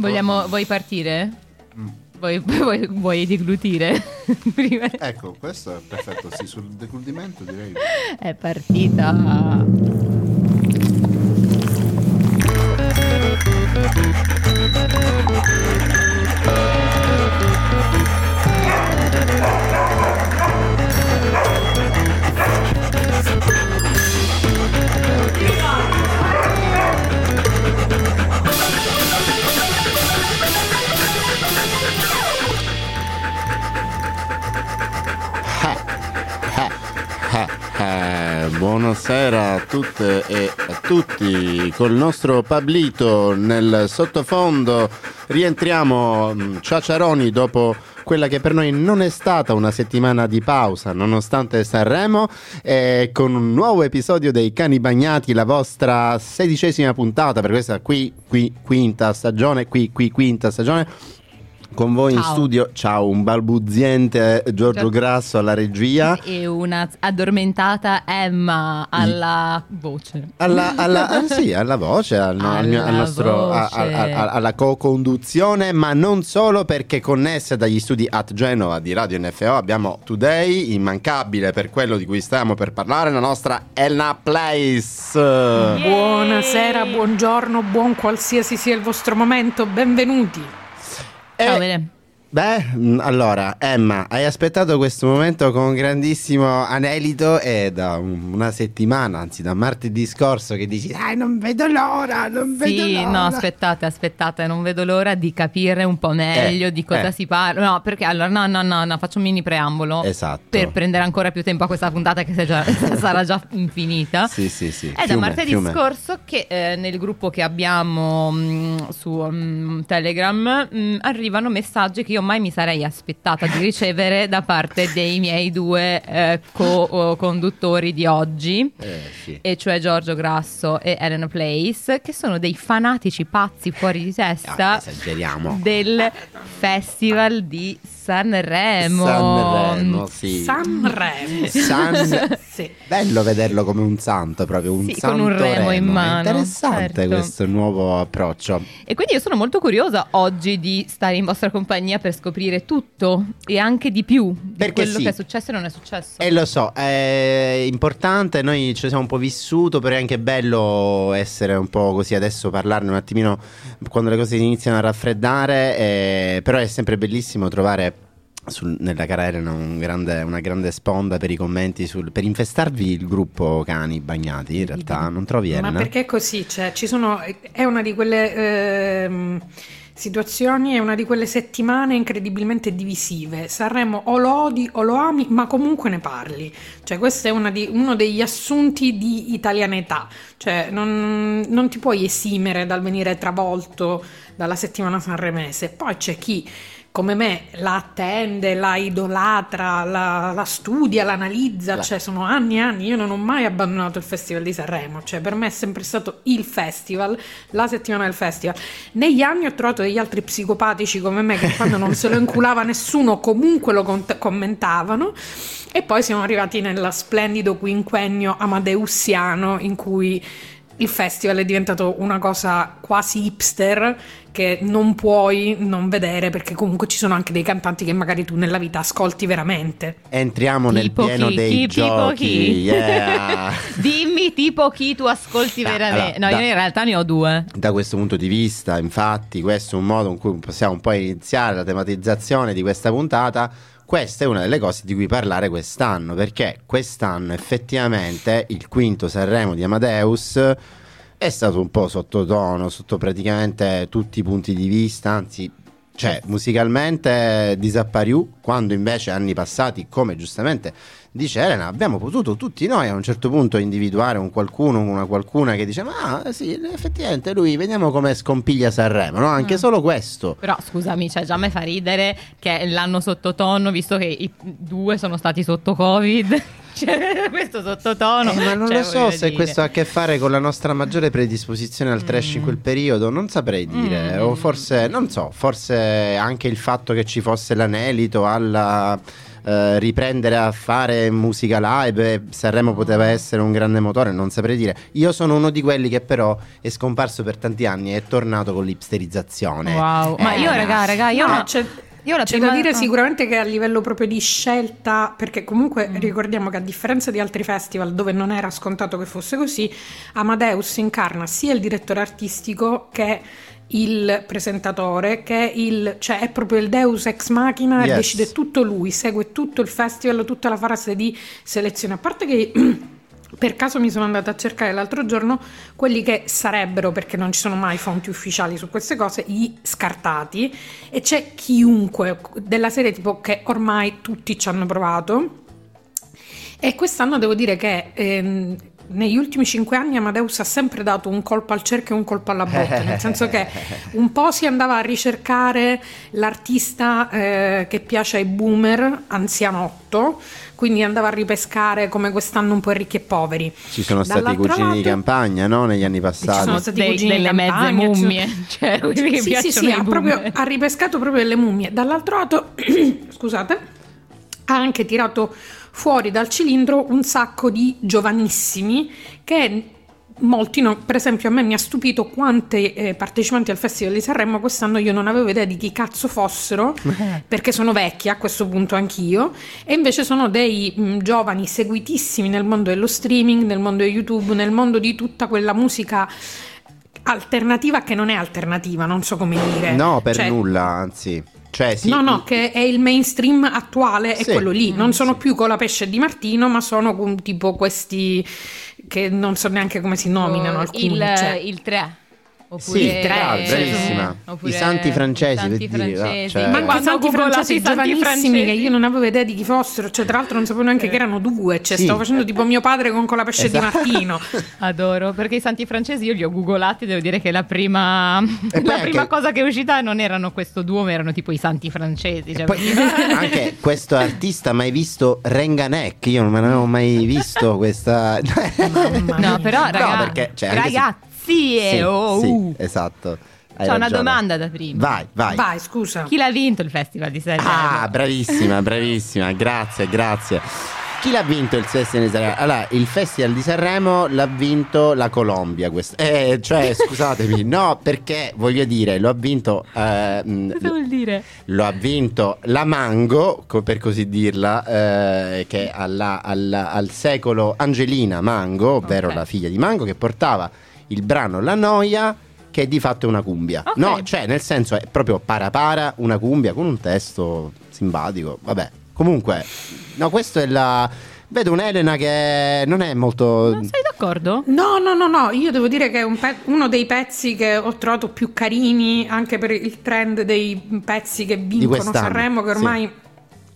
Vogliamo, vuoi partire? Mm. Vuoi, vuoi, vuoi deglutire? ecco, questo è perfetto, sì, sul deglutimento direi. È partita. Buonasera a tutte e a tutti. Col nostro Pablito nel sottofondo rientriamo mm, ciaciaroni dopo quella che per noi non è stata una settimana di pausa, nonostante Sanremo, e con un nuovo episodio dei Cani Bagnati, la vostra sedicesima puntata per questa qui, qui quinta stagione, qui, qui quinta stagione con voi ciao. in studio, ciao, un balbuziente Giorgio Grasso alla regia e una addormentata Emma alla voce. Alla, alla, ah, sì, alla voce, al, alla, al mio, al nostro, voce. A, a, a, alla co-conduzione, ma non solo perché connessa dagli studi at Genova di Radio NFO abbiamo Today, immancabile per quello di cui stiamo per parlare, la nostra Elna Place. Yeah. Buonasera, buongiorno, buon qualsiasi sia il vostro momento, benvenuti. Ciao, bene. Beh, mm, allora, Emma, hai aspettato questo momento con grandissimo anelito e da una settimana, anzi da martedì scorso, che dici, dai, non vedo l'ora, non sì, vedo l'ora. no, aspettate, aspettate, non vedo l'ora di capire un po' meglio eh, di cosa eh. si parla. No, perché allora, no, no, no, no, faccio un mini preambolo. Esatto. Per prendere ancora più tempo a questa puntata che già, sarà già infinita. Sì, sì, sì. È fiume, da martedì fiume. scorso che eh, nel gruppo che abbiamo mh, mm, su um, Telegram mh, mm, arrivano messaggi che io mai mi sarei aspettata di ricevere da parte dei miei due eh, co-conduttori di oggi, eh, sì. e cioè Giorgio Grasso e Elena Place, che sono dei fanatici pazzi fuori di testa no, del festival di Sanremo. Sanremo, sì. Sanremo. San... sì. Bello vederlo come un santo, proprio un sì, santo con un remo, remo. in mano. interessante certo. questo nuovo approccio. E quindi io sono molto curiosa oggi di stare in vostra compagnia per scoprire tutto e anche di più di Perché quello sì. che è successo e non è successo. E lo so, è importante, noi ci siamo un po' vissuto, però è anche bello essere un po' così adesso, parlarne un attimino quando le cose iniziano a raffreddare, eh, però è sempre bellissimo trovare sul, nella carriera un grande, una grande sponda per i commenti sul, per infestarvi il gruppo cani bagnati in realtà non trovi Elena? ma perché è così? Cioè, ci sono, è una di quelle eh, situazioni è una di quelle settimane incredibilmente divisive. Sanremo o lo odi o lo ami ma comunque ne parli. Cioè questo è di, uno degli assunti di italianità. Cioè non, non ti puoi esimere dal venire travolto dalla settimana sanremese. Poi c'è chi come me la attende, la idolatra, la, la studia, l'analizza, la... cioè sono anni e anni, io non ho mai abbandonato il Festival di Sanremo, cioè per me è sempre stato il festival, la settimana del festival. Negli anni ho trovato degli altri psicopatici come me che quando non se lo inculava nessuno comunque lo cont- commentavano e poi siamo arrivati nel splendido quinquennio amadeusiano in cui il festival è diventato una cosa quasi hipster che non puoi non vedere perché comunque ci sono anche dei cantanti che magari tu nella vita ascolti veramente. Entriamo nel tipo pieno chi, dei chi, giochi. Chi. Yeah. Dimmi tipo chi tu ascolti no, veramente. Allora, no, da, io in realtà ne ho due. Da questo punto di vista, infatti, questo è un modo in cui possiamo un po' iniziare la tematizzazione di questa puntata questa è una delle cose di cui parlare quest'anno, perché quest'anno effettivamente il quinto Sanremo di Amadeus è stato un po' sottotono, sotto praticamente tutti i punti di vista, anzi cioè musicalmente disappariù quando invece anni passati come giustamente dice Elena abbiamo potuto tutti noi a un certo punto individuare un qualcuno una qualcuna che dice ma sì effettivamente lui vediamo come scompiglia Sanremo no? anche mm. solo questo però scusami cioè già me fa ridere che l'hanno sottotono visto che i due sono stati sotto covid cioè, questo sottotono. Eh, ma non cioè, lo so se dire. questo ha a che fare con la nostra maggiore predisposizione al trash mm. in quel periodo, non saprei dire. Mm. O forse, non so, forse anche il fatto che ci fosse l'anelito alla eh, riprendere a fare musica live e Sanremo poteva essere un grande motore, non saprei dire. Io sono uno di quelli che però è scomparso per tanti anni e è tornato con l'ipsterizzazione. Wow. Ma Eh, io, raga, raga, io No, no- io la c'è prima- da dire ah. sicuramente che a livello proprio di scelta, perché comunque Mm. ricordiamo che a differenza di altri festival dove non era scontato che fosse così, Amadeus incarna sia il direttore artistico che il presentatore, che il, cioè è proprio il Deus ex machina e Yes. decide tutto lui, segue tutto il festival, tutta la fase di selezione. A parte che per caso mi sono andata a cercare l'altro giorno quelli che sarebbero, perché non ci sono mai fonti ufficiali su queste cose, gli scartati e c'è chiunque della serie tipo che ormai tutti ci hanno provato. E quest'anno devo dire che ehm, negli ultimi cinque anni Amadeus ha sempre dato un colpo al cerchio e un colpo alla botte, nel senso che un po' si andava a ricercare l'artista eh, che piace ai boomer, anzianotto, quindi andava a ripescare come quest'anno un po' i ricchi e poveri. Ci sono stati i cugini di lato- campagna, no? Negli anni Ci passati. sono stati Dei- cugini di delle mezze ci mummie, cioè sì, sì, sì, ha, proprio, ha ripescato proprio le mummie. Dall'altro lato, scusate, ha anche tirato fuori dal cilindro un sacco di giovanissimi che molti, no, per esempio a me mi ha stupito quante eh, partecipanti al Festival di Sanremo quest'anno io non avevo idea di chi cazzo fossero perché sono vecchia a questo punto anch'io e invece sono dei mh, giovani seguitissimi nel mondo dello streaming, nel mondo di YouTube, nel mondo di tutta quella musica alternativa che non è alternativa, non so come dire. No, per Cioè, nulla, anzi. Cioè, sì, No, no, che è il mainstream attuale, è Sì. quello lì. Mm, Non sono più con la pesce di Martino, ma sono con tipo questi che non so neanche come si nominano Oh, alcuni. il, cioè. il 3. Oppure Sì, bravo, bravissima. oppure I santi francesi, i santi per dire, francesi. cioè- Ma anche i santi francesi i santi giovanissimi che francesi. io non avevo idea di chi fossero, cioè tra l'altro non sapevo neanche che erano due, cioè Sì. stavo facendo tipo mio padre con, con la pesce Esatto. di Martino. Adoro, perché i santi francesi io li ho googolati, devo dire che la prima, la anche- prima cosa che è uscita non erano questo duo, ma erano tipo i santi francesi. Cioè, Poi, anche questo artista mai visto Renganek, io non me ne avevo mai visto questa. No, però No, raga- perché, cioè, anche ragazzi, eh, Sì, oh, sì, uh. esatto. Hai C'ho una ragione. domanda da prima. Vai, vai. Vai, scusa. Chi l'ha vinto il festival di Sanremo? Ah, bravissima, bravissima, grazie, grazie. Chi l'ha vinto il Festival di Sanremo? Allora, il Festival di Sanremo l'ha vinto la Colombia. quest- Eh, cioè, scusatemi, no, perché voglio dire, lo ha vinto. eh, mh, Cosa vuol dire? lo ha vinto la Mango, co- per così dirla, eh, che alla- alla- al secolo Angelina Mango, ovvero Ok. la figlia di Mango, che portava il brano La Noia, che è di fatto una cumbia. Ok. No, cioè, nel senso è proprio para para una cumbia con un testo simpatico. Vabbè, comunque, no, questo è la. Vedo un'Elena che non è molto. Non sei d'accordo? No, no, no, no, io devo dire che è un pe- uno dei pezzi che ho trovato più carini anche per il trend dei pezzi che vincono Sanremo, che sì.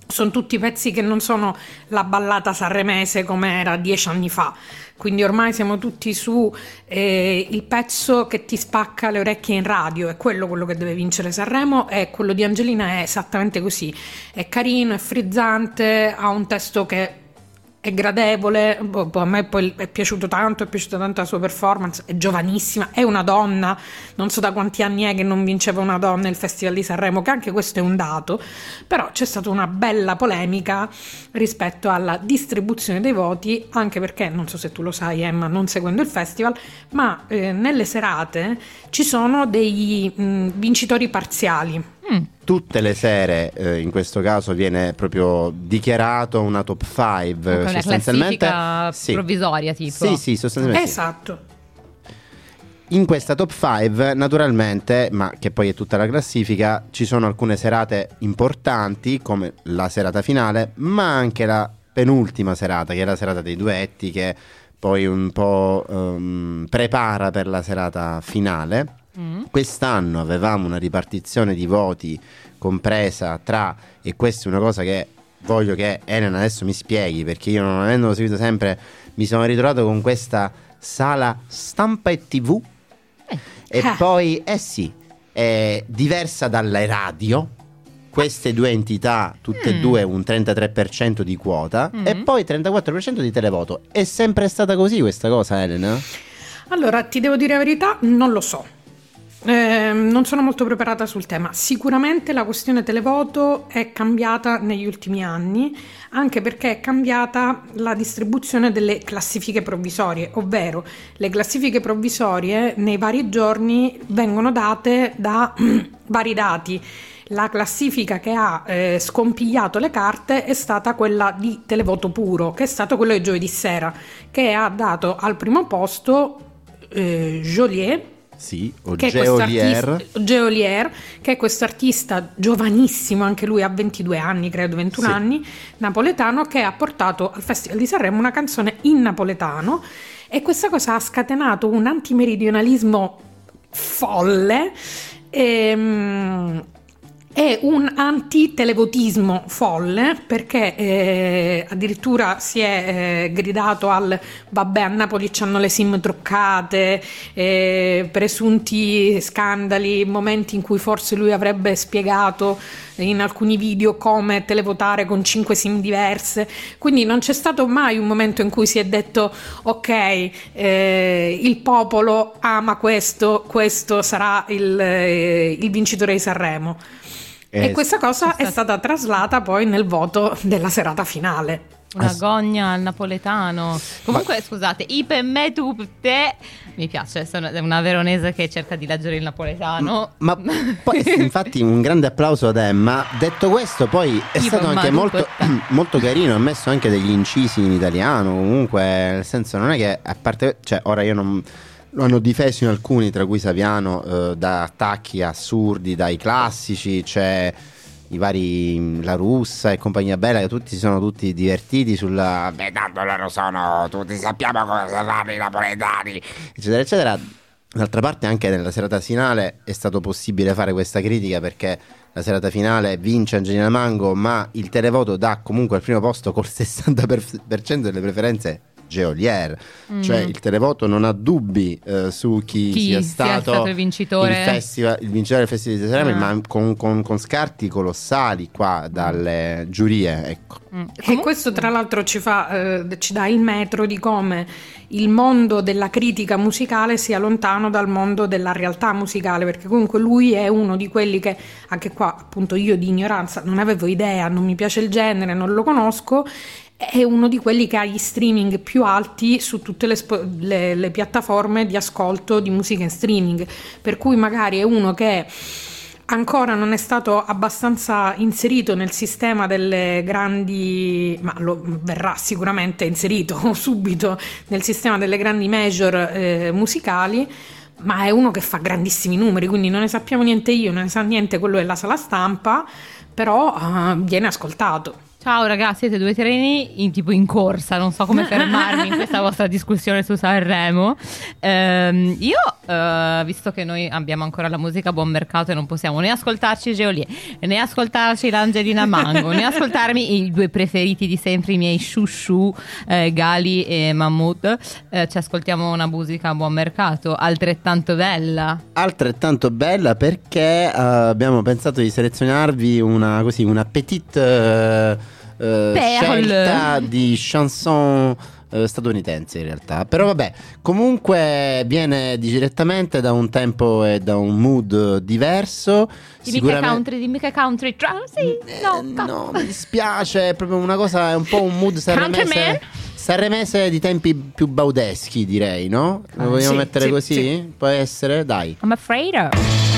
Sono tutti pezzi che non sono la ballata sanremese come era dieci anni fa. Quindi ormai siamo tutti su eh, il pezzo che ti spacca le orecchie in radio, è quello quello che deve vincere Sanremo e quello di Angelina è esattamente così. È carino, è frizzante, ha un testo che è gradevole, boh, boh, a me poi è piaciuto tanto, è piaciuta tanto la sua performance, è giovanissima, è una donna, non so da quanti anni è che non vinceva una donna il Festival di Sanremo, che anche questo è un dato, però c'è stata una bella polemica rispetto alla distribuzione dei voti, anche perché, non so se tu lo sai Emma, non seguendo il festival, ma eh, nelle serate ci sono dei mh, vincitori parziali. Mm. Tutte le sere, eh, in questo caso, viene proprio dichiarato una top 5 Una sostanzialmente. classifica Sì. provvisoria, tipo. Sì, sì, sostanzialmente. sì. Esatto. In questa top 5, naturalmente, ma che poi è tutta la classifica, ci sono alcune serate importanti, come la serata finale, ma anche la penultima serata, che è la serata dei duetti, che poi un po' ehm, prepara per la serata finale. Mm. Quest'anno avevamo una ripartizione di voti compresa tra, e questa è una cosa che voglio che Elena adesso mi spieghi, perché io non avendolo seguito sempre, mi sono ritrovato con questa sala stampa e tv e Ah. poi, eh sì, è diversa dalle radio. Queste due entità, tutte e Mm. due un 33% di quota Mm. e poi 34% di televoto. È sempre stata così questa cosa, Elena? Allora, ti devo dire la verità, non lo so. Eh, non sono molto preparata sul tema. Sicuramente la questione televoto è cambiata negli ultimi anni, anche perché è cambiata la distribuzione delle classifiche provvisorie, ovvero le classifiche provvisorie nei vari giorni vengono date da vari dati. La classifica che ha eh, scompigliato le carte è stata quella di televoto puro, che è stato quello di giovedì sera, che ha dato al primo posto eh, Joliet sì, o Geolier. Geolier, che è questo artista giovanissimo, anche lui ha 22 anni, credo 21 sì. anni, napoletano, che ha portato al Festival di Sanremo una canzone in napoletano e questa cosa ha scatenato un antimeridionalismo folle. Ehm, è un antitelevotismo folle perché eh, addirittura si è eh, gridato al vabbè a Napoli c'hanno le sim truccate, eh, presunti scandali, momenti in cui forse lui avrebbe spiegato in alcuni video come televotare con 5 sim diverse, quindi non c'è stato mai un momento in cui si è detto ok, eh, il popolo ama questo, questo sarà il, eh, il vincitore di Sanremo. E questa cosa è stata traslata poi nel voto della serata finale. Una gogna al napoletano. Comunque, Ma... scusate, i per me tu te. Mi piace, sono una veronese che cerca di leggere il napoletano. Ma, ma poi, infatti, un grande applauso ad Emma. Detto questo, poi è I stato anche molto, molto, carino. Ha messo anche degli incisi in italiano. Comunque, nel senso, non è che a parte, cioè, ora io non lo hanno difeso in alcuni, tra cui Saviano, eh, da attacchi assurdi, dai classici, c'è i vari La Russa e compagnia bella che tutti si sono tutti divertiti sulla beh tanto loro sono tutti sappiamo come saranno i napoletani eccetera eccetera. D'altra parte anche nella serata finale è stato possibile fare questa critica perché la serata finale vince Angelina Mango ma il televoto dà comunque al primo posto col 60% delle preferenze Geolier, mm. cioè il televoto non ha dubbi eh, su chi, chi sia, stato sia, stato, il vincitore, il, festival, il vincitore del Festival di Sanremo, ah. ma con, con, con, scarti colossali qua dalle giurie. Ecco. Mm. E questo tra l'altro ci, fa, eh, ci dà il metro di come il mondo della critica musicale sia lontano dal mondo della realtà musicale, perché comunque lui è uno di quelli che, anche qua appunto io di ignoranza non avevo idea, non mi piace il genere, non lo conosco è uno di quelli che ha gli streaming più alti su tutte le, le, le, piattaforme di ascolto di musica in streaming, per cui magari è uno che ancora non è stato abbastanza inserito nel sistema delle grandi, ma lo verrà sicuramente inserito subito nel sistema delle grandi major eh, musicali ma è uno che fa grandissimi numeri, quindi non ne sappiamo niente io, non ne sa niente quello della sala stampa, però uh, viene ascoltato. Ciao ragazzi, siete due treni in, tipo in corsa, non so come fermarmi in questa vostra discussione su Sanremo. Ehm, io, eh, visto che noi abbiamo ancora la musica a buon mercato e non possiamo né ascoltarci Geolier, né ascoltarci l'Angelina Mango, né ascoltarmi i due preferiti di sempre, i miei shushu, eh, Gali e Mahmood, eh, ci ascoltiamo una musica a buon mercato, altrettanto bella. Altrettanto bella perché uh, abbiamo pensato di selezionarvi una, così, una petite eh, scelta di chanson eh, statunitense in realtà. Però vabbè, comunque viene direttamente da un tempo e da un mood diverso. Dimmi Sicuramente... che country, dimmi che country. Sì, eh, no, no, mi dispiace, è proprio una cosa, è un po' un mood sanremese. Sanremese di tempi più baudeschi, direi, no? Lo vogliamo sì, mettere sì, così? Sì. Può essere? Dai. I'm afraid of.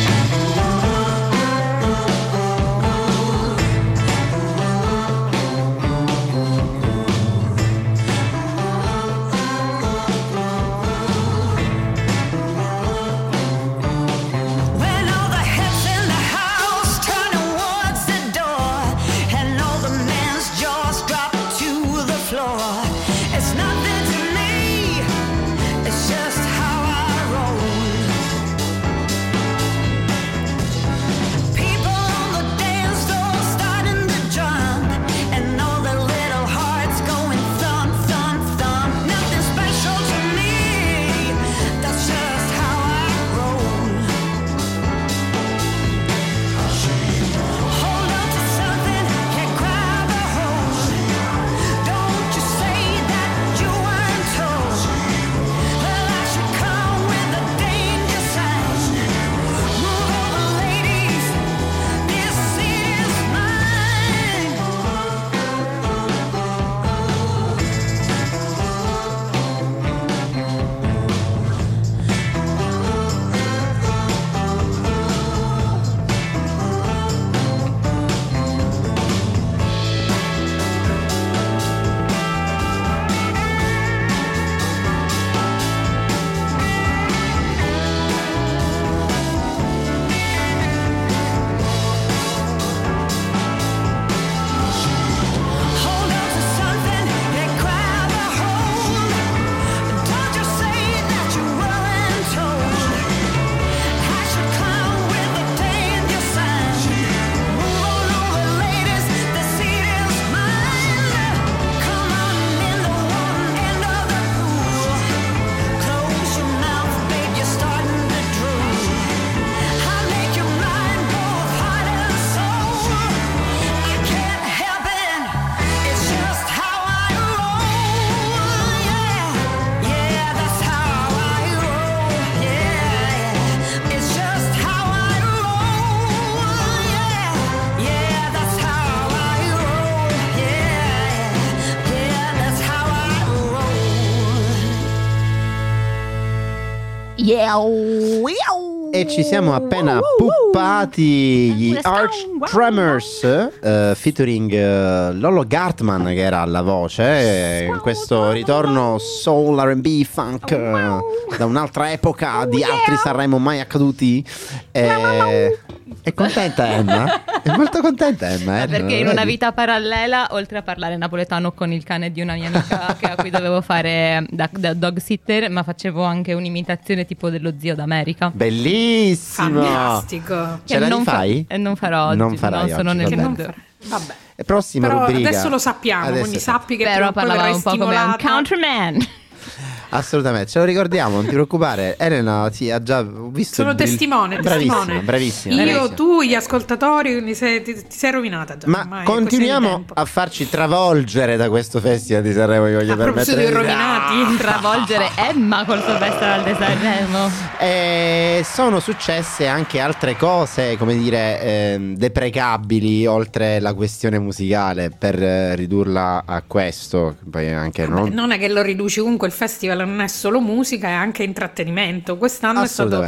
Yeah. E ci siamo appena puppati gli Arch Tremors eh, featuring eh, Lolo Gartman che era alla voce eh, in questo ritorno soul R&B funk eh, da un'altra epoca di altri Sanremo mai accaduti. Eh, è contenta Emma? È molto contenta Emma eh? Perché in una vita parallela, oltre a parlare napoletano con il cane di una mia amica che- a cui dovevo fare da, da dog sitter, ma facevo anche un'imitazione tipo dello zio d'America. Bellissimo Fantastico. Ce la non fa- rifai? eh, non farò oggi, Non farai non sono oggi, nel mood. Vabbè. E prossima Però rubrica adesso lo sappiamo, Adesso quindi sappi che Però verrai un po' come un countryman. Assolutamente, ce lo ricordiamo, non ti preoccupare. Elena sì, ha già visto. Sono il testimone, Bravissima, testimone. bravissima. Io, bravissima. tu, gli ascoltatori, quindi sei- ti, ti sei rovinata già. Ma continuiamo a farci travolgere da questo festival di Sanremo. vi Voglio A proposito permettere di rovinati. Travolgere Emma col suo festival di Sanremo. E sono successe anche altre cose, come dire, ehm, deprecabili oltre la questione musicale per eh, ridurla a questo. Poi anche Vabbè, non. non è che lo riduci comunque il festival non è solo musica è anche intrattenimento quest'anno è stato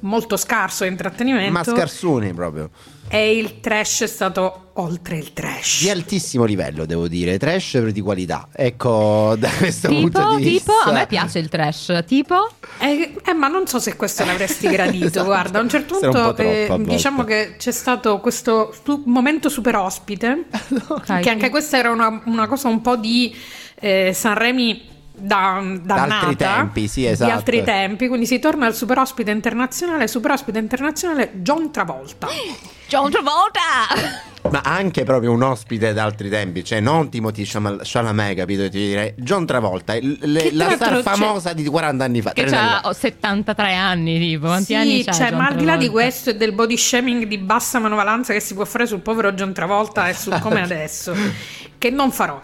molto scarso intrattenimento Ma scarsuni proprio. e il trash è stato oltre il trash Di altissimo livello, devo dire, trash di qualità. Ecco, da questo punto Tipo, di tipo, vista. a me piace il trash. Tipo, Eh, eh, ma non so se questo l'avresti gradito Esatto. guarda a un certo un punto po' eh, diciamo che c'è stato questo stu- momento super ospite Ok. che anche questa era una, una cosa un po' di eh, Sanremi da, dannata, altri tempi, sì, esatto. di altri tempi quindi si torna al super ospite internazionale super ospite internazionale John Travolta John Travolta! Ma anche proprio un ospite d'altri tempi, cioè non Timothy Chalamet, capito? Ti direi John Travolta, le- la star famosa di 40 anni fa. Che 30 ha 73 anni, tipo. Quanti sì, anni c'ha cioè, John ma al di là di questo e del body shaming di bassa manovalanza che si può fare sul povero John Travolta e su come adesso, che non farò.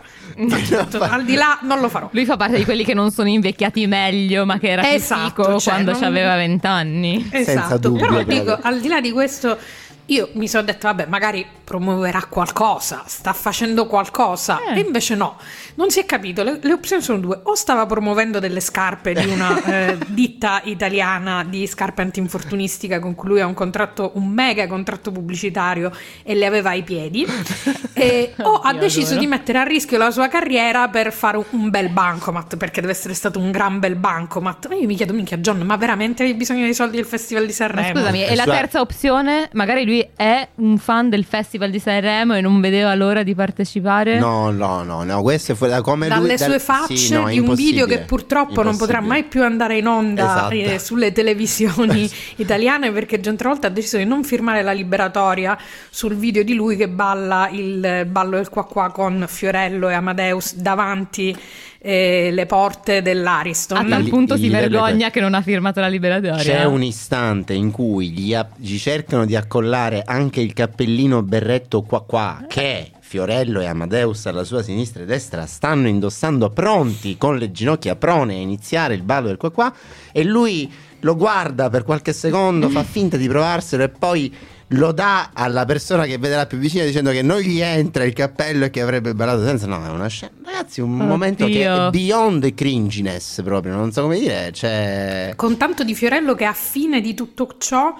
al di là, non lo farò. Lui fa parte di quelli che non sono invecchiati meglio, ma che era Esatto, più fico cioè, quando non- aveva 20 anni. Senza Esatto, dubbio, però dico, al di là di questo, io mi sono detto, vabbè, magari promuoverà qualcosa, sta facendo qualcosa, Eh. e invece no, non si è capito, le, le opzioni sono due, o stava promuovendo delle scarpe di una eh, ditta italiana di scarpe antinfortunistica con cui lui ha un contratto, un mega contratto pubblicitario e le aveva ai piedi, e- o ha deciso di mettere a rischio la sua carriera per fare un, un bel bancomat, perché deve essere stato un gran bel bancomat. Ma io mi chiedo, minchia John, ma veramente hai bisogno dei soldi del Festival di Ma Sanremo? scusami, E la sua- terza opzione? Magari lui è un fan del Festival di Sanremo e non vedeva l'ora di partecipare? No, no, no, no, questo è fuori da come lui dalle dal- sue facce sì, no, di un video che purtroppo non potrà mai più andare in onda Esatto. eh, sulle televisioni italiane perché John Travolta ha deciso di non firmare la liberatoria sul video di lui che balla il ballo del qua qua con Fiorello e Amadeus davanti eh, le porte dell'Ariston. A tal Il- punto il si vergogna che non ha firmato la liberatoria. C'è un istante in cui gli, app- gli cercano di accollare anche il cappellino berretto qua qua che Fiorello e Amadeus alla sua sinistra e destra stanno indossando pronti con le ginocchia prone a iniziare il ballo del qua qua e lui lo guarda per qualche secondo, fa finta di provarselo e poi lo dà alla persona che vedrà più vicina dicendo che non gli entra il cappello e che avrebbe ballato senza no è una scena ragazzi un Oddio. momento che è beyond cringiness proprio non so come dire cioè con tanto di Fiorello che a fine di tutto ciò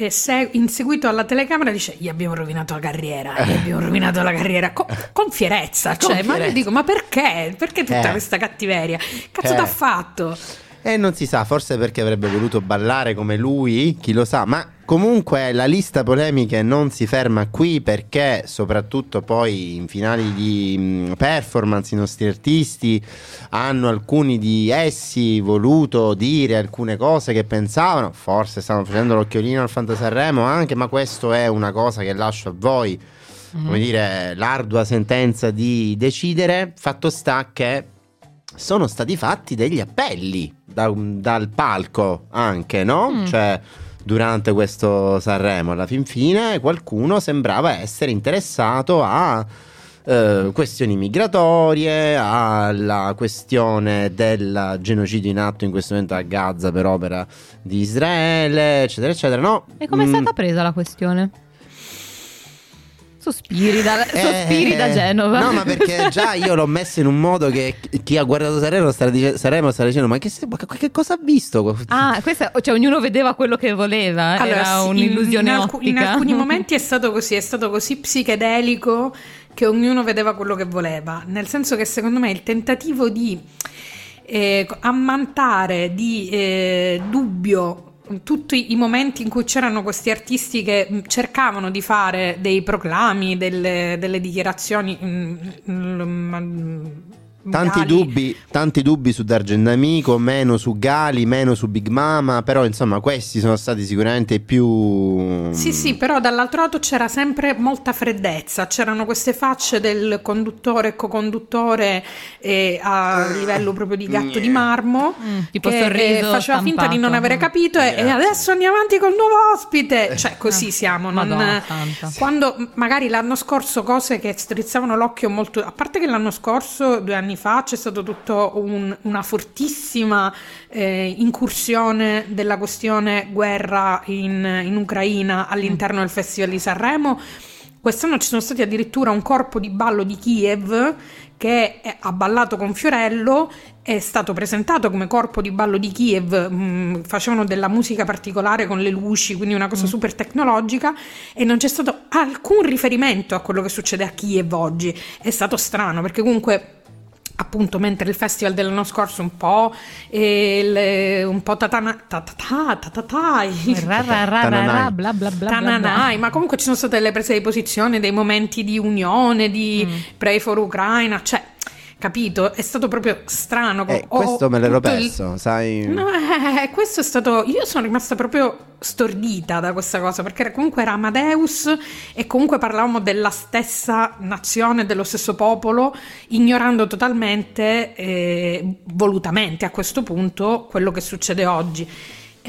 eh, se- in seguito alla telecamera dice gli abbiamo rovinato la carriera gli abbiamo rovinato la carriera co- con, fierezza Con cioè, ma io fierezza. dico ma perché perché tutta Eh. questa cattiveria cazzo Eh. t'ha fatto E non si sa, forse perché avrebbe voluto ballare come lui, chi lo sa, ma comunque la lista polemiche non si ferma qui perché soprattutto poi in finali di mh, performance i nostri artisti hanno alcuni di essi voluto dire alcune cose che pensavano, forse stanno facendo l'occhiolino al Fantasarremo anche, ma questo è una cosa che lascio a voi, come dire, l'ardua sentenza di decidere, fatto sta che sono stati fatti degli appelli da- dal palco anche, no? Mm. Cioè, durante questo Sanremo, alla fin fine, qualcuno sembrava essere interessato a eh, questioni migratorie, alla questione del genocidio in atto in questo momento a Gaza per opera di Israele, eccetera, eccetera. No? E come è Mm, stata presa la questione? Sospiri da, sospiri da Eh, Genova. No, ma perché già io l'ho messo in un modo che chi ha guardato Sanremo starà, dice- Sanremo starà dicendo: Ma che, che cosa ha visto? Ah, questa, cioè ognuno vedeva quello che voleva, era sì, in- un'illusione in, alcu- ottica. in alcuni momenti è stato così, è stato così psichedelico che ognuno vedeva quello che voleva, nel senso che secondo me il tentativo di eh, ammantare di eh, dubbio tutti i momenti in cui c'erano questi artisti che mh, cercavano di fare dei proclami, delle, delle dichiarazioni mm, mm, mm, Tanti dubbi, tanti dubbi su D'Argent Amico, meno su Gali, meno su Big Mama, però insomma questi sono stati sicuramente i più... Sì, sì, però dall'altro lato c'era sempre molta freddezza, c'erano queste facce del conduttore e co-conduttore eh, a livello proprio di gatto di marmo, Mm, tipo che sorriso faceva finta di non stampato. avere capito e, e Grazie. adesso andiamo avanti col nuovo ospite, cioè così siamo. non- Madonna quando magari l'anno scorso cose che strizzavano l'occhio molto, a parte che l'anno scorso, due anni fa, c'è stato tutto un- una fortissima eh, incursione della questione guerra in, in Ucraina all'interno del Festival di Sanremo. Quest'anno ci sono stati addirittura un corpo di ballo di Kiev che è- ha ballato con Fiorello, è stato presentato come corpo di ballo di Kiev, mh, facevano della musica particolare con le luci, quindi una cosa super tecnologica e non c'è stato alcun riferimento a quello che succede a Kiev oggi. È stato strano perché comunque appunto mentre il festival dell'anno scorso un po' eh, il- un po' tatana, tatata, tatata, Ra, ra, ra, ra, ra, Tananai. bla bla bla bla Tananai, ma comunque ci sono state delle prese di posizione, dei momenti di unione, di Mm. pray for Ucraina, cioè, capito? È stato proprio strano. Eh, questo me l'ero tutto il- perso, sai... No, eh, questo è stato. Io sono rimasta proprio stordita da questa cosa perché comunque era Amadeus e comunque parlavamo della stessa nazione, dello stesso popolo, ignorando totalmente, eh, volutamente a questo punto, quello che succede oggi.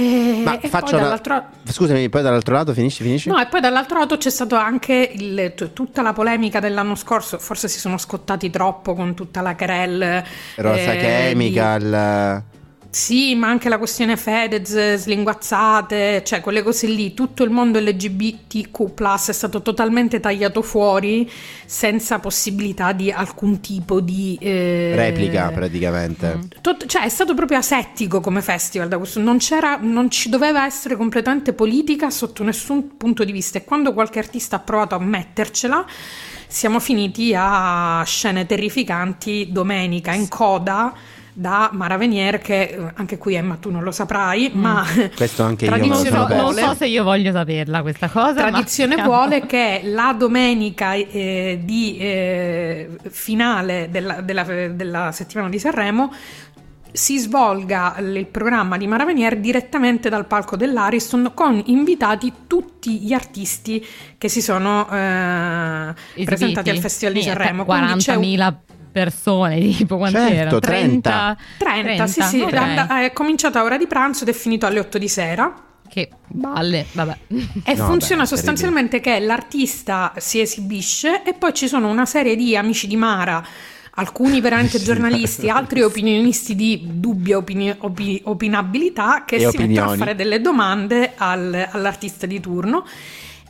E, Ma e faccio dall'altro Scusami, poi dall'altro lato finisci, finisci? No, e poi dall'altro lato c'è stato anche il- t- tutta la polemica dell'anno scorso, forse si sono scottati troppo con tutta la querel. Rosa eh, di- Chemical... Sì, ma anche la questione Fedez, slinguazzate, cioè quelle cose lì, tutto il mondo LGBTQ è stato totalmente tagliato fuori senza possibilità di alcun tipo di... eh, Replica praticamente. Tot- cioè è stato proprio asettico come festival da questo. Non c'era non ci doveva essere completamente politica sotto nessun punto di vista. E quando qualche artista ha provato a mettercela siamo finiti a scene terrificanti domenica in coda da Mara Venier che eh, anche qui Emma tu non lo saprai ma Questo anche io me lo Non so, non se io voglio saperla questa cosa. ma- Tradizione vuole che la domenica eh, di eh, finale della, della- della settimana di Sanremo si svolga il programma di Mara Venier direttamente dal palco dell'Ariston con invitati tutti gli artisti che si sono eh, presentati al Festival di Sanremo. Quindi c'è un- 40.000 persone, tipo quanti Certo, erano? 30. 30, sì, sì, ok. and- è cominciato a ora di pranzo ed è finito alle 8 di sera. Che balle, vabbè. E No, funziona vabbè, sostanzialmente che l'artista si esibisce e poi ci sono una serie di amici di Mara, alcuni veramente giornalisti, altri opinionisti di dubbia opini- opi- opinabilità che E si mettono a opinioni. fare delle domande al- all'artista di turno.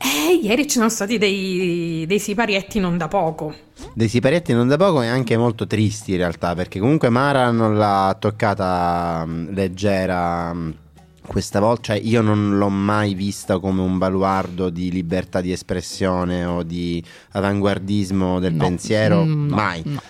E ieri ci sono stati dei, dei siparietti non da poco. Dei siparietti non da poco e anche molto tristi in realtà, perché comunque Mara non l'ha toccata mh, leggera mh, questa volta, cioè io non l'ho mai vista come un baluardo di libertà di espressione o di avanguardismo del No. pensiero, Mm, no, mai. no.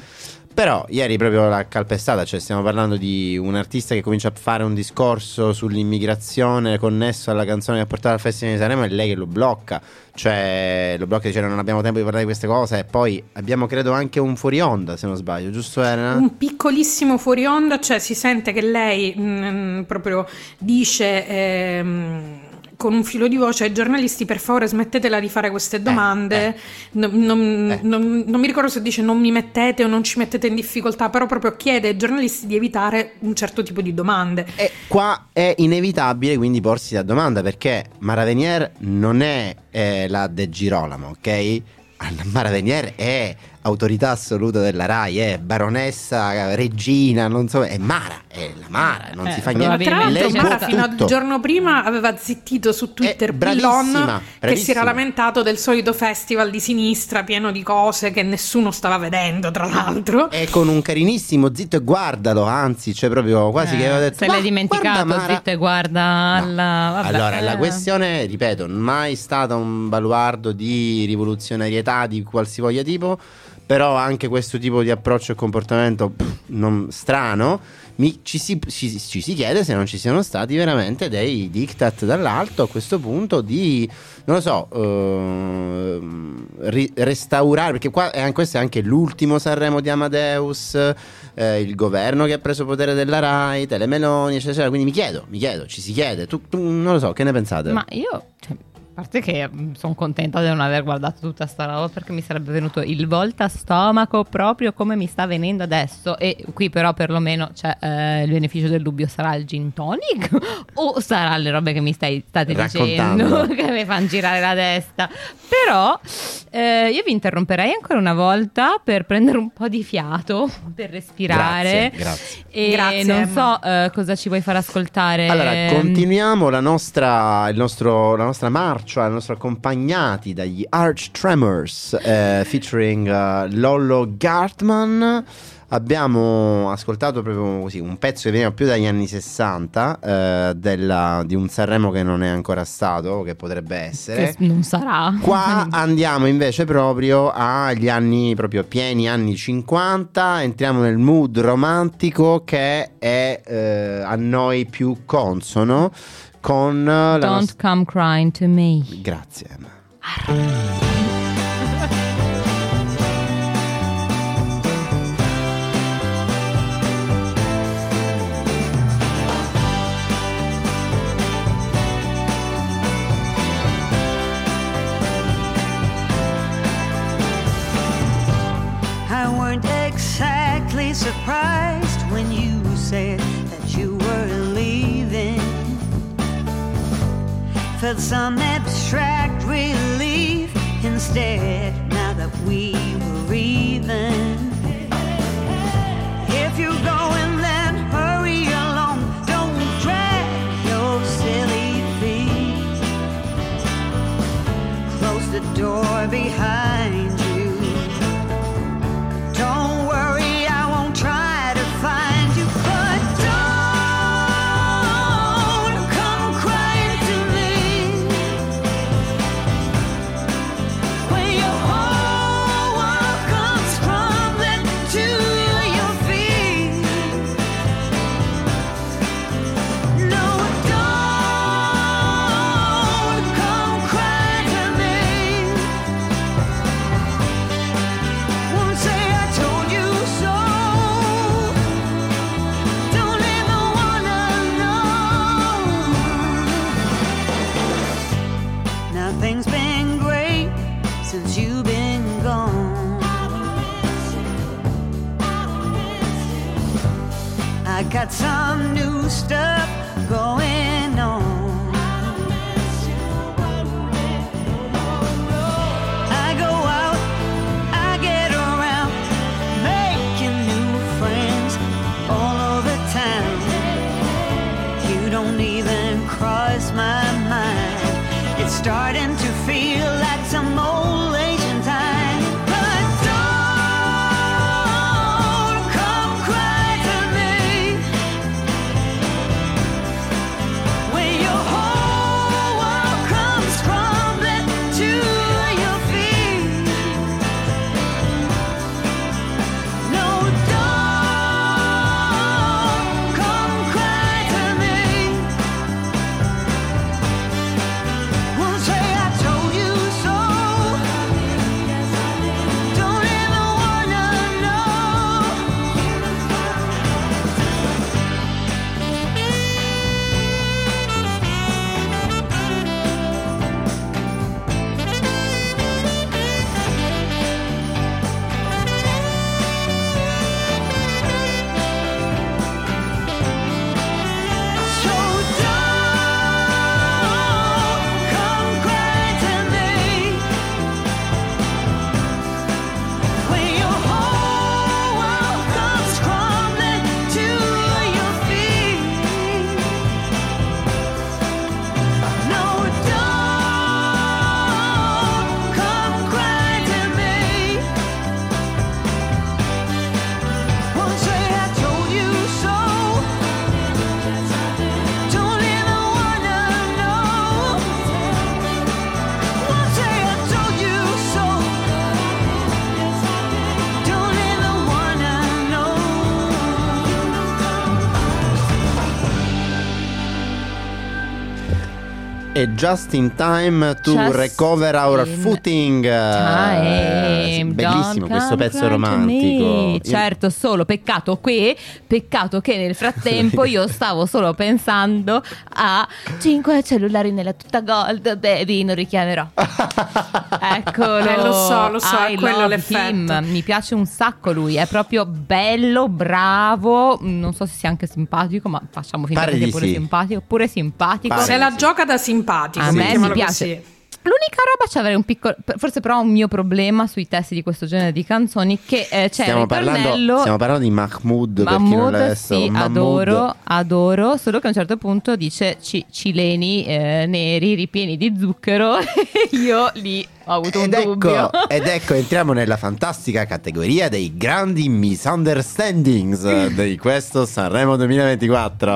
Però ieri proprio l'ha calpestata, cioè stiamo parlando di un artista che comincia a fare un discorso sull'immigrazione connesso alla canzone che ha portato al Festival di Sanremo e lei che lo blocca, cioè lo blocca dicendo non abbiamo tempo di parlare di queste cose e poi abbiamo credo anche un fuori onda se non sbaglio, giusto Elena? Un piccolissimo fuori onda, cioè si sente che lei mm, proprio dice ehm, con un filo di voce ai giornalisti per favore smettetela di fare queste domande. eh. Non, non- Eh. non- non mi ricordo se dice non mi mettete o non ci mettete in difficoltà, però proprio chiede ai giornalisti di evitare un certo tipo di domande. E qua è inevitabile quindi porsi la domanda perché Mara Venier non è eh, la De Girolamo, ok? Mara Venier è autorità assoluta della RAI, è baronessa, regina, non so, è Mara, è la Mara, non Eh, si fa niente. tra l'altro Mara fino al giorno prima aveva zittito su Twitter Eh, bravissima, Pillon che si bravissima. era lamentato del solito festival di sinistra pieno di cose che nessuno stava vedendo tra l'altro. È con un carinissimo zitto e guardalo, anzi, c'è proprio quasi che aveva detto Se "Ma l'hai dimenticato, guarda, Mara". zitto e guarda No. alla... vabbè, allora, la eh. questione, ripeto, mai stata un baluardo di rivoluzionarietà di qualsivoglia tipo, però anche questo tipo di approccio e comportamento pff, non- strano, mi- ci, si, ci- ci si chiede se non ci siano stati veramente dei diktat dall'alto a questo punto di, non lo so, ehm, ri- restaurare, perché qua è, questo è anche l'ultimo Sanremo di Amadeus, eh, il governo che ha preso potere della RAI, Telemeloni, eccetera, eccetera. quindi mi chiedo, mi chiedo, ci si chiede, tu, tu- non lo so, che ne pensate? Ma io, cioè, parte che sono contenta di non aver guardato tutta sta roba perché mi sarebbe venuto il volta stomaco proprio come mi sta venendo adesso. E qui però perlomeno c'è eh, il beneficio del dubbio: sarà il gin tonic o sarà le robe che mi stai, state dicendo che mi fanno girare la testa? Però eh, io vi interromperei ancora una volta per prendere un po' di fiato, per respirare. Grazie, grazie. E Grazie, non Emma. so eh, cosa ci vuoi far ascoltare. Allora, continuiamo la nostra, il nostro- la nostra marcia, il nostro accompagnati dagli Arch Tremors eh, featuring eh, Lollo Gartman. Abbiamo ascoltato proprio così un pezzo che veniva più dagli anni 60 eh, della- di un Sanremo che non è ancora stato, che potrebbe essere. Che non sarà. Qua andiamo invece proprio agli anni proprio pieni anni 50, entriamo nel mood romantico che è eh, a noi più consono con la Don't come crying to me. Grazie. Emma. Felt some abstract relief instead now that we were even. If you're going, then hurry along. Don't drag your silly feet. Close the door behind e Just in Time to Just Recover Our in Footing. Time, bellissimo don't questo pezzo romantico. Certo, solo peccato qui, peccato che nel frattempo io stavo solo pensando a 5 cellulari nella tuta gold, baby, non richiamerò. Eccolo. Eh, lo so, lo so, è I quello love l'effetto. him. Mi piace un sacco lui, è proprio bello, bravo, non so se sia anche simpatico, ma facciamo finta Pare che sia di pure sì. simpatico, pure simpatico. Pare Se la sì. gioca da simpatico, A me mi piace. così. L'unica roba c'è avrei un piccolo, forse però un mio problema sui testi di questo genere di canzoni che eh, c'è Stiamo il parlando, stiamo parlando di Mahmood, per chi non Mahmood, sì, Mahmood. adoro, adoro, solo che a un certo punto dice ci- cileni eh, neri ripieni di zucchero io lì ho avuto Ed un dubbio. ecco, ed ecco, entriamo nella fantastica categoria dei grandi misunderstandings di questo Sanremo 2024.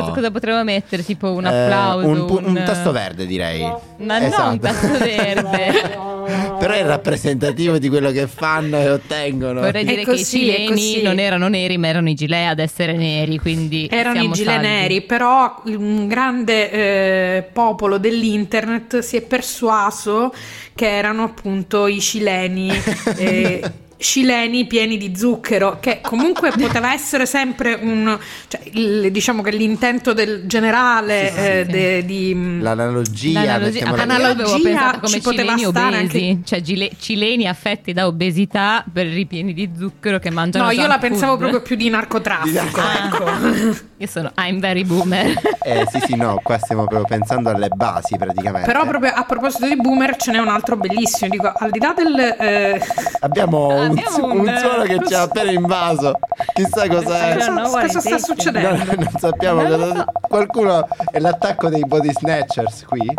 Cosa, cosa potremmo mettere? Tipo un Eh, applauso? un, pu- un tasto verde, direi. Ma Esatto. un tasto verde. Però è rappresentativo di quello che fanno e ottengono. Vorrei dire così, che i cileni non erano neri, ma erano i gilet ad essere neri. Quindi Erano i gilet salvi. neri, però un grande eh, popolo dell'internet si è persuaso che erano appunto i cileni. eh, Cileni pieni di zucchero, che comunque poteva essere sempre un. Cioè, il- diciamo che l'intento del generale Sì, sì, eh, sì. de- di. L'analogia, L'analogia, ah, come ci poteva cileni stare obesi, anche- cioè gile- cileni affetti da obesità per ripieni di zucchero che mangiano No, io la pensavo food. proprio più di narcotraffico. Ah. ecco. Io sono I'm very boomer. Eh, sì, sì, no, qua stiamo proprio pensando alle basi praticamente. Però proprio a proposito di boomer ce n'è un altro bellissimo. Dico, al di là del. eh, Abbiamo, un, Abbiamo un- un suono che ci ha appena invaso. Chissà cos'è. What cosa sta succedendo? No, non sappiamo Non cosa. so. Qualcuno è l'attacco dei body snatchers qui.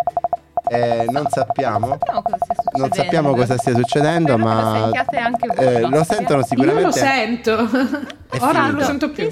Eh, non sappiamo. sappiamo cosa stia succedendo. Non sappiamo cosa stia succedendo, ma lo sentiate anche voi, eh, lo sentono Io sicuramente. lo sento. Ora non lo sento più.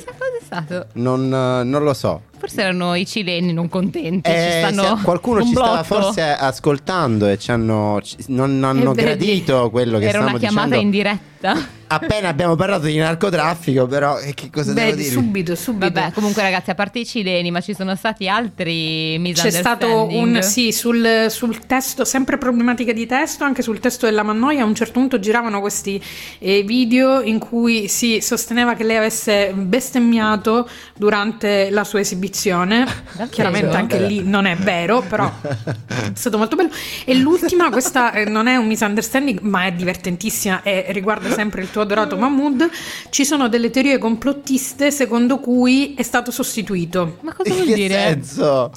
Stato. Non, eh, non lo so. Forse erano i cileni non contenti. ci Eh, se qualcuno un ci stava blotto. forse ascoltando e ci hanno, ci- non hanno E vedi, gradito quello che Era stavamo una chiamata dicendo. in diretta. Appena abbiamo parlato di narcotraffico, però eh, che cosa devo Beh, dire? subito, subito. Vabbè, comunque ragazzi, a parte i cileni, ma ci sono stati altri C'è stato un misunderstanding. sì sul, sul testo, sempre problematica di testo, anche sul testo della Mannoia. A un certo punto giravano questi eh, video in cui si sosteneva che lei avesse bestemmiato durante la sua esibizione. Davvero? Chiaramente anche lì non è vero, però è stato molto bello. E l'ultima, questa eh, non è un misunderstanding, ma è divertentissima e riguarda sempre il tuo adorato Mahmood. Ci sono delle teorie complottiste secondo cui è stato sostituito. Ma cosa vuol che dire? senso?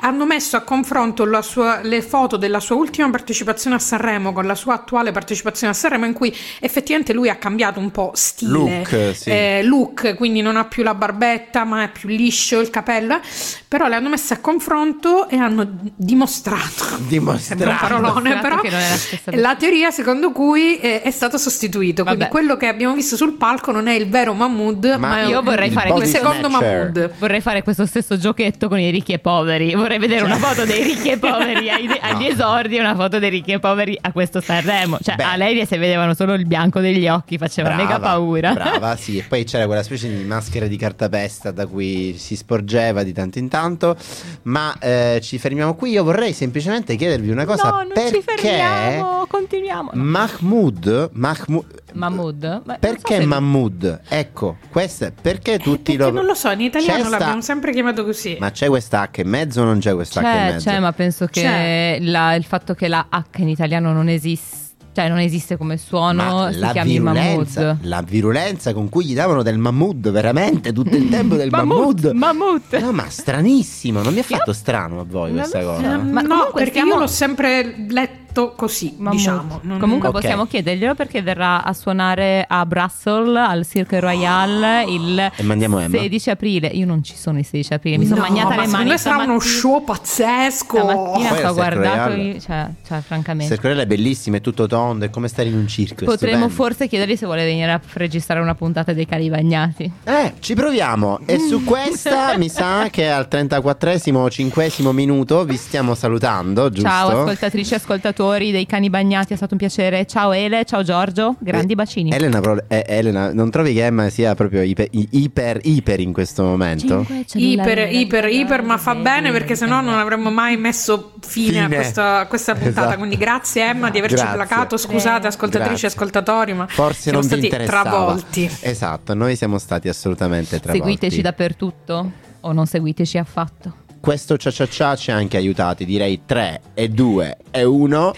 Hanno messo a confronto la sua- le foto della sua ultima partecipazione a Sanremo con la sua attuale partecipazione a Sanremo, in cui effettivamente lui ha cambiato un po' stile, Look, sì. eh, look, quindi non ha più la barbetta, ma è più liscio il capello. Però le hanno messe a confronto e hanno dimostrato. Dimostrato. Un parolone, Dimostrato però che non è la la teoria secondo cui eh, è stato sostituito. Quindi Vabbè. Quello che abbiamo visto sul palco non è il vero Mahmood, Ma ma, io vorrei il fare questo- secondo snatcher. Mahmood. Vorrei fare questo stesso giochetto con i ricchi e poveri. Vorrei vedere una foto dei ricchi e poveri ai- agli esordi e una foto dei ricchi e poveri a questo Sanremo. Cioè, Beh. a lei se vedevano solo il bianco degli occhi faceva Brava, mega paura. Brava, sì. E poi c'era quella specie di maschera di cartapesta da cui si sporgeva di tanto in tanto. Ma eh, ci fermiamo qui. Io vorrei semplicemente chiedervi una cosa. no, non perché ci fermiamo, continuiamo. No. Mahmood, Mahmood Mahmood? Ma Perché so se- Mahmood? Ecco, questo è perché tutti Perché lo non lo so, in italiano C'è sta- l'abbiamo sempre chiamato così. Ma c'è questa H in mezzo o non c'è questa H in C'è, mezzo? c'è, ma penso che C'è. la- il fatto che la H in italiano non esiste, cioè non esiste come suono, Ma si chiami Mahmood. la virulenza con cui gli davano del Mahmood, veramente tutto il tempo del Mahmood. Mammut. No, ma stranissimo, non mi ha fatto strano a voi questa cosa? Ma no, comunque perché stiamo- io l'ho sempre letto così, Mammut. diciamo. Non- Comunque Ok. possiamo chiederglielo perché verrà a suonare a Brussels al Cirque Royale il E mandiamo Emma. 16 aprile. Io non ci sono il 16 aprile, mi sono No, magnata ma le mani. me sarà uno stamattina- show pazzesco. Stamattina Poi Cirque guardato, io- cioè, cioè, francamente. Circorella è bellissimo, è tutto tondo, è come stare in un circo. Potremmo forse chiedergli se vuole venire a registrare una puntata dei cari bagnati. Eh, ci proviamo. E su questa mi sa che al 34esimo, 5 minuto vi stiamo salutando, giusto? Ciao ascoltatrici e ascoltatori. Ascoltatori dei cani bagnati, è stato un piacere. Ciao Ele, ciao Giorgio, grandi Eh, bacini. Elena, eh, Elena, non trovi che Emma sia proprio iper, iper, iper in questo momento? Iper, iper, iper, ma fa bene perché sennò non avremmo mai messo fine, a Fine. questa, a questa puntata. Esatto. Quindi grazie Emma di averci Grazie. placato. Scusate, ascoltatrici e ascoltatori, ma Forse siamo non vi stati interessava. travolti. Esatto, noi siamo stati assolutamente travolti. Seguiteci dappertutto o non seguiteci affatto. Questo cia cia cia ci ha anche aiutati, direi 3 e 2 e 1.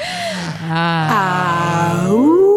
Ah. Au.